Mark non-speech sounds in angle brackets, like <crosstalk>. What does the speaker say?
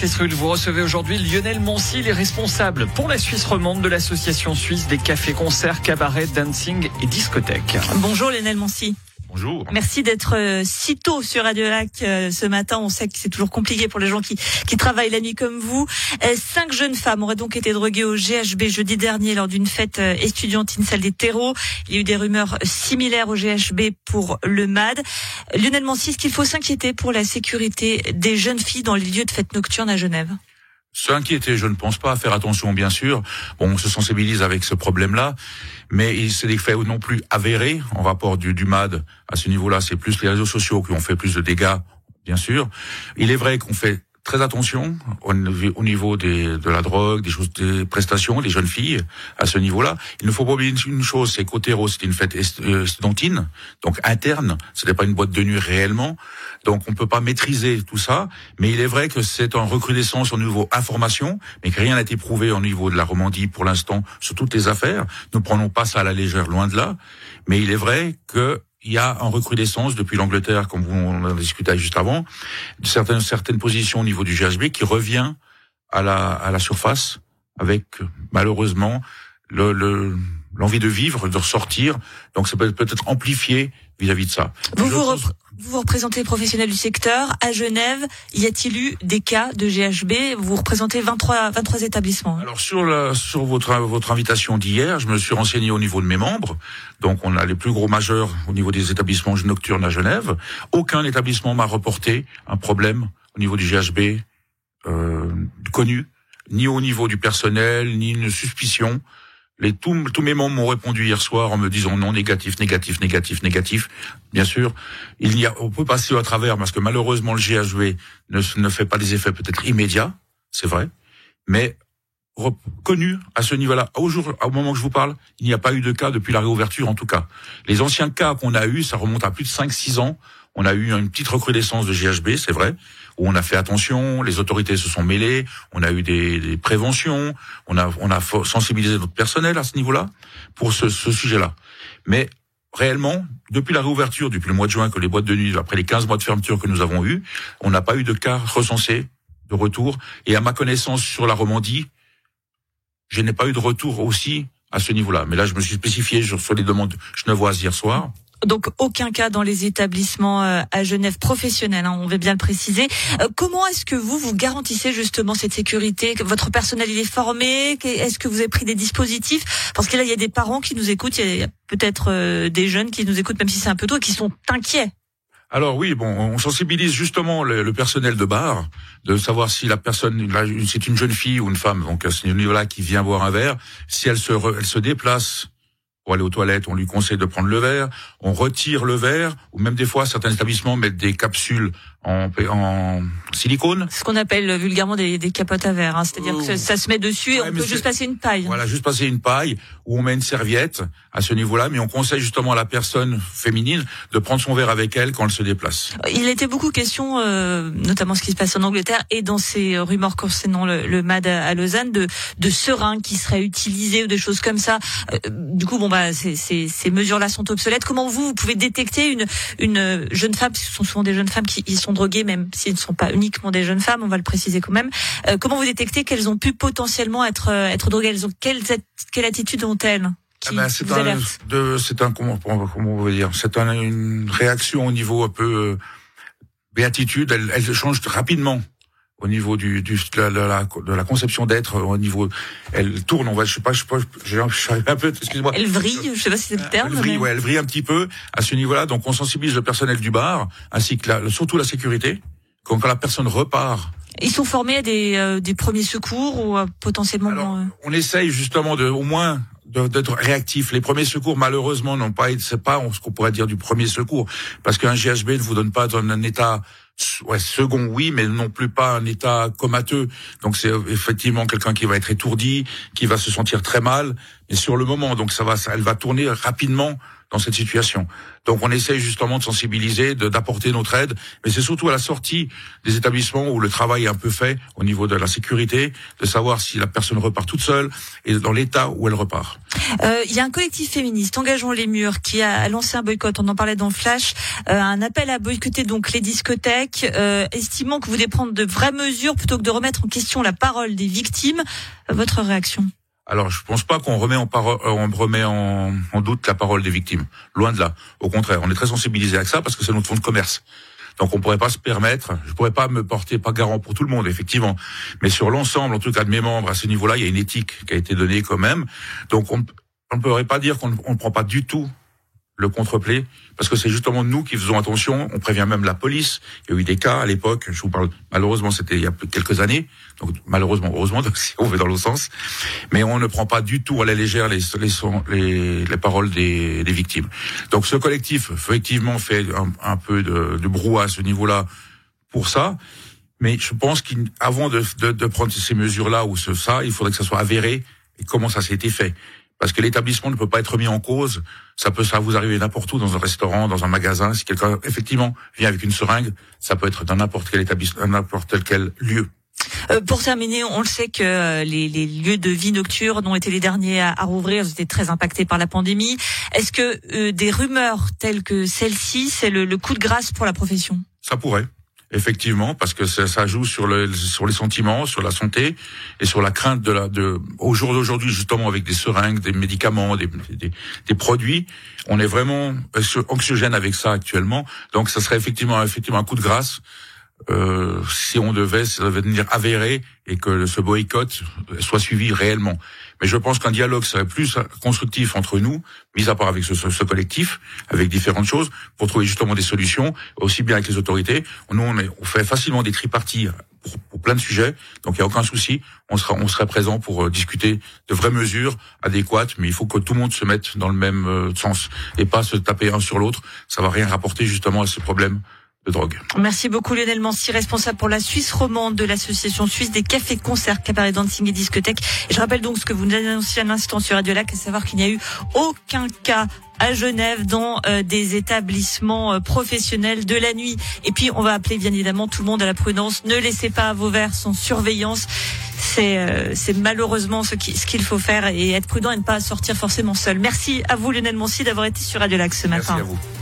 Vous recevez aujourd'hui Lionel Moncy, les responsables pour la Suisse romande de l'association suisse des cafés, concerts, cabarets, dancing et discothèques. Bonjour Lionel Moncy. Bonjour. Merci d'être euh, si tôt sur Radio Lac euh, ce matin. On sait que c'est toujours compliqué pour les gens qui, qui travaillent la nuit comme vous. Euh, cinq jeunes femmes auraient donc été droguées au GHB jeudi dernier lors d'une fête étudiantine, celle des terreaux. Il y a eu des rumeurs similaires au GHB pour le MAD. Lionel Mancy, est-ce qu'il faut s'inquiéter pour la sécurité des jeunes filles dans les lieux de fête nocturne à Genève S'inquiéter, je ne pense pas. Faire attention, bien sûr. Bon, on se sensibilise avec ce problème-là, mais c'est des faits non plus avérés en rapport du, du MAD. À ce niveau-là, c'est plus les réseaux sociaux qui ont fait plus de dégâts, bien sûr. Il est vrai qu'on fait très attention au, niveau des, de la drogue, des choses, des prestations, des jeunes filles à ce niveau-là. Il ne faut pas oublier une chose, c'est qu'Otero, c'était une fête euh, estudiantine, donc interne, n'est pas une boîte de nuit réellement. Donc on ne peut pas maîtriser tout ça, mais il est vrai que c'est en recrudescence au niveau information, mais que rien n'a été prouvé au niveau de la Romandie pour l'instant sur toutes les affaires. Nous prenons pas ça à la légère, loin de là. Mais il est vrai que il y a en recrudescence depuis l'Angleterre, comme on en discutait juste avant, certaines certaines positions au niveau du GHB qui revient à la à la surface avec malheureusement le, le l'envie de vivre, de ressortir. Donc ça peut peut-être amplifié vis-à-vis de ça. Vous vous, vous, représentez les professionnels du secteur. À Genève, y a-t-il eu des cas de GHB Vous représentez 23, 23 établissements. Alors sur, la, sur votre, votre invitation d'hier, je me suis renseigné au niveau de mes membres. Donc on a les plus gros majeurs au niveau des établissements nocturnes à Genève. Aucun établissement m'a reporté un problème au niveau du GHB euh, connu, ni au niveau du personnel, ni une suspicion. Les, tous, tous mes membres m'ont répondu hier soir en me disant non négatif, négatif, négatif, négatif. Bien sûr, il y a, on peut passer à travers parce que malheureusement le GHB ne, ne fait pas des effets peut-être immédiats, c'est vrai, mais reconnu à ce niveau-là. Au jour, au moment que je vous parle, il n'y a pas eu de cas depuis la réouverture en tout cas. Les anciens cas qu'on a eus, ça remonte à plus de 5-6 ans. On a eu une petite recrudescence de GHB, c'est vrai, où on a fait attention, les autorités se sont mêlées, on a eu des, des préventions, on a, on a sensibilisé notre personnel à ce niveau-là pour ce, ce sujet-là. Mais réellement, depuis la réouverture, depuis le mois de juin, que les boîtes de nuit, après les 15 mois de fermeture que nous avons eus, on n'a pas eu de cas recensés de retour. Et à ma connaissance sur la Romandie, je n'ai pas eu de retour aussi à ce niveau-là. Mais là, je me suis spécifié sur les demandes genevoises hier soir. Donc aucun cas dans les établissements euh, à Genève professionnels, hein, on veut bien le préciser. Euh, comment est-ce que vous vous garantissez justement cette sécurité Votre personnel il est formé Est-ce que vous avez pris des dispositifs? Parce que là il y a des parents qui nous écoutent, il y a peut-être euh, des jeunes qui nous écoutent même si c'est un peu tôt et qui sont inquiets. Alors oui, bon, on sensibilise justement le, personnel de bar, de savoir si la personne, c'est une jeune fille ou une femme, donc à ce niveau-là qui vient boire un verre, si elle se, elle se déplace pour aller aux toilettes, on lui conseille de prendre le verre, on retire le verre, ou même des fois certains établissements mettent des capsules en, en silicone. Ce qu'on appelle vulgairement des, des, capotes à verre, hein. c'est-à-dire que ça, se met dessus et on peut juste passer une paille. Voilà, juste passer une paille où on met une serviette à ce niveau-là, mais on conseille justement à la personne féminine de prendre son verre avec elle quand elle se déplace. Il a été beaucoup question, euh, notamment ce qui se passe en Angleterre et dans ces rumeurs concernant le, le MAD à Lausanne, de, de seringues qui seraient utilisées ou des choses comme ça. Euh, du coup, bon bah ces, ces, ces mesures-là sont obsolètes. Comment vous, vous pouvez détecter une, une jeune femme, ce sont souvent des jeunes femmes qui sont droguées, même s'ils ne sont pas uniquement des jeunes femmes, on va le préciser quand même. Euh, comment vous détectez qu'elles ont pu potentiellement être euh, être droguées? Elles ont quelle, quelle attitude ont-elles ah ben, c'est un, c'est un comment, comment on veut dire, c'est un, une réaction au niveau un peu euh, béatitude. Elle, elle change rapidement au niveau du, du de, la, de, la, conception d'être au niveau elle tourne on va je sais pas je sais pas je, un peu excusez-moi elle vrille je sais pas si c'est le terme elle vrille ouais elle vrille un petit peu à ce niveau-là. Donc on sensibilise le personnel du bar ainsi que la, surtout la sécurité. Quand, quand la personne repart ils sont formés à des, euh, des premiers secours ou euh, potentiellement Alors, euh, on essaye justement de au moins d'être réactif. Les premiers secours, malheureusement, n'ont pas, c'est pas ce qu'on pourrait dire du premier secours, parce qu'un GHB ne vous donne pas dans un état ouais, second, oui, mais non plus pas un état comateux. Donc c'est effectivement quelqu'un qui va être étourdi, qui va se sentir très mal, mais sur le moment, donc ça va, ça, elle va tourner rapidement dans cette situation. Donc on essaye justement de sensibiliser, d'apporter notre aide, mais c'est surtout à la sortie des établissements où le travail est un peu fait au niveau de la sécurité, de savoir si la personne repart toute seule et dans l'état où elle repart. Euh, il y a un collectif féministe, Engageons les murs, qui a lancé un boycott. On en parlait dans Flash, euh, un appel à boycotter donc les discothèques, euh, estimant que vous devez prendre de vraies mesures plutôt que de remettre en question la parole des victimes. Votre réaction? Alors, je pense pas qu'on remet on remet en, doute la parole des victimes. Loin de là. Au contraire, on est très sensibilisé à ça parce que c'est notre fonds de commerce. Donc, on pourrait pas se permettre. Je pourrais pas me porter pas garant pour tout le monde, effectivement, mais sur l'ensemble, en tout cas de mes membres, à ce niveau-là, il y a une éthique qui a été donnée quand même. Donc, on ne pourrait pas dire qu'on ne prend pas du tout le contreplay, parce que c'est justement nous qui faisons attention. On prévient même la police. Il y a eu des cas à l'époque. Je vous parle. Malheureusement, c'était il y a quelques années. Donc malheureusement, heureusement, <laughs> donc, si on veut dans l'autre sens. Mais on ne prend pas du tout à la légère les les, les, paroles des, des, victimes. Donc ce collectif effectivement fait un, peu de, de brouhaha à ce niveau-là pour ça. Mais je pense qu'avant de, de, de, prendre ces mesures-là ou ce, ça, il faudrait que ça soit avéré et comment ça s'est été fait parce que l'établissement ne peut pas être mis en cause. Ça peut ça vous arriver n'importe où, dans un restaurant, dans un magasin. Si quelqu'un effectivement vient avec une seringue, ça peut être dans n'importe quel établissement, n'importe quel lieu. Euh, pour terminer, on le sait que euh, les, les, lieux de vie nocturne ont été les derniers à, à rouvrir, ils étaient très impactés par la pandémie. Est-ce que euh, des rumeurs telles que celle-ci, c'est le, le coup de grâce pour la profession? Ça pourrait. Effectivement, parce que ça, ça, joue sur, le, sur les sentiments, sur la santé et sur la crainte de la de au jour d'aujourd'hui justement avec des seringues, des médicaments, des, des, des, produits, on est vraiment anxiogène avec ça actuellement. Donc, ça serait effectivement effectivement un coup de grâce euh, si on devait, ça devait devenir avéré et que ce boycott soit suivi réellement. Mais je pense qu'un dialogue serait plus constructif entre nous, mis à part avec ce, ce, collectif, avec différentes choses, pour trouver justement des solutions, aussi bien avec les autorités. Nous, on, est, on fait facilement des triparties pour, plein de sujets, donc il n'y a aucun souci. On sera, on serait présent pour euh, discuter de vraies mesures adéquates, mais il faut que tout le monde se mette dans le même euh, sens et pas se taper un sur l'autre. Ça va rien rapporter justement à ces drogue. Merci beaucoup Lionel Mancy, responsable pour la Suisse romande de l'association suisse des cafés, concerts, cabaret dancing et discothèques. Et je rappelle donc ce que vous nous annonciez à l'instant sur Radio Lac, à savoir qu'il n'y a eu aucun cas à Genève dans euh, des établissements euh, professionnels de la nuit. Et puis on va appeler bien évidemment tout le monde à la prudence. Ne laissez pas vos verres sans surveillance. C'est euh, malheureusement ce qu'il ce faut faire et être prudent et ne pas sortir forcément seul. Merci à vous Lionel Mancy d'avoir été sur Radio Lac ce matin. Merci à vous.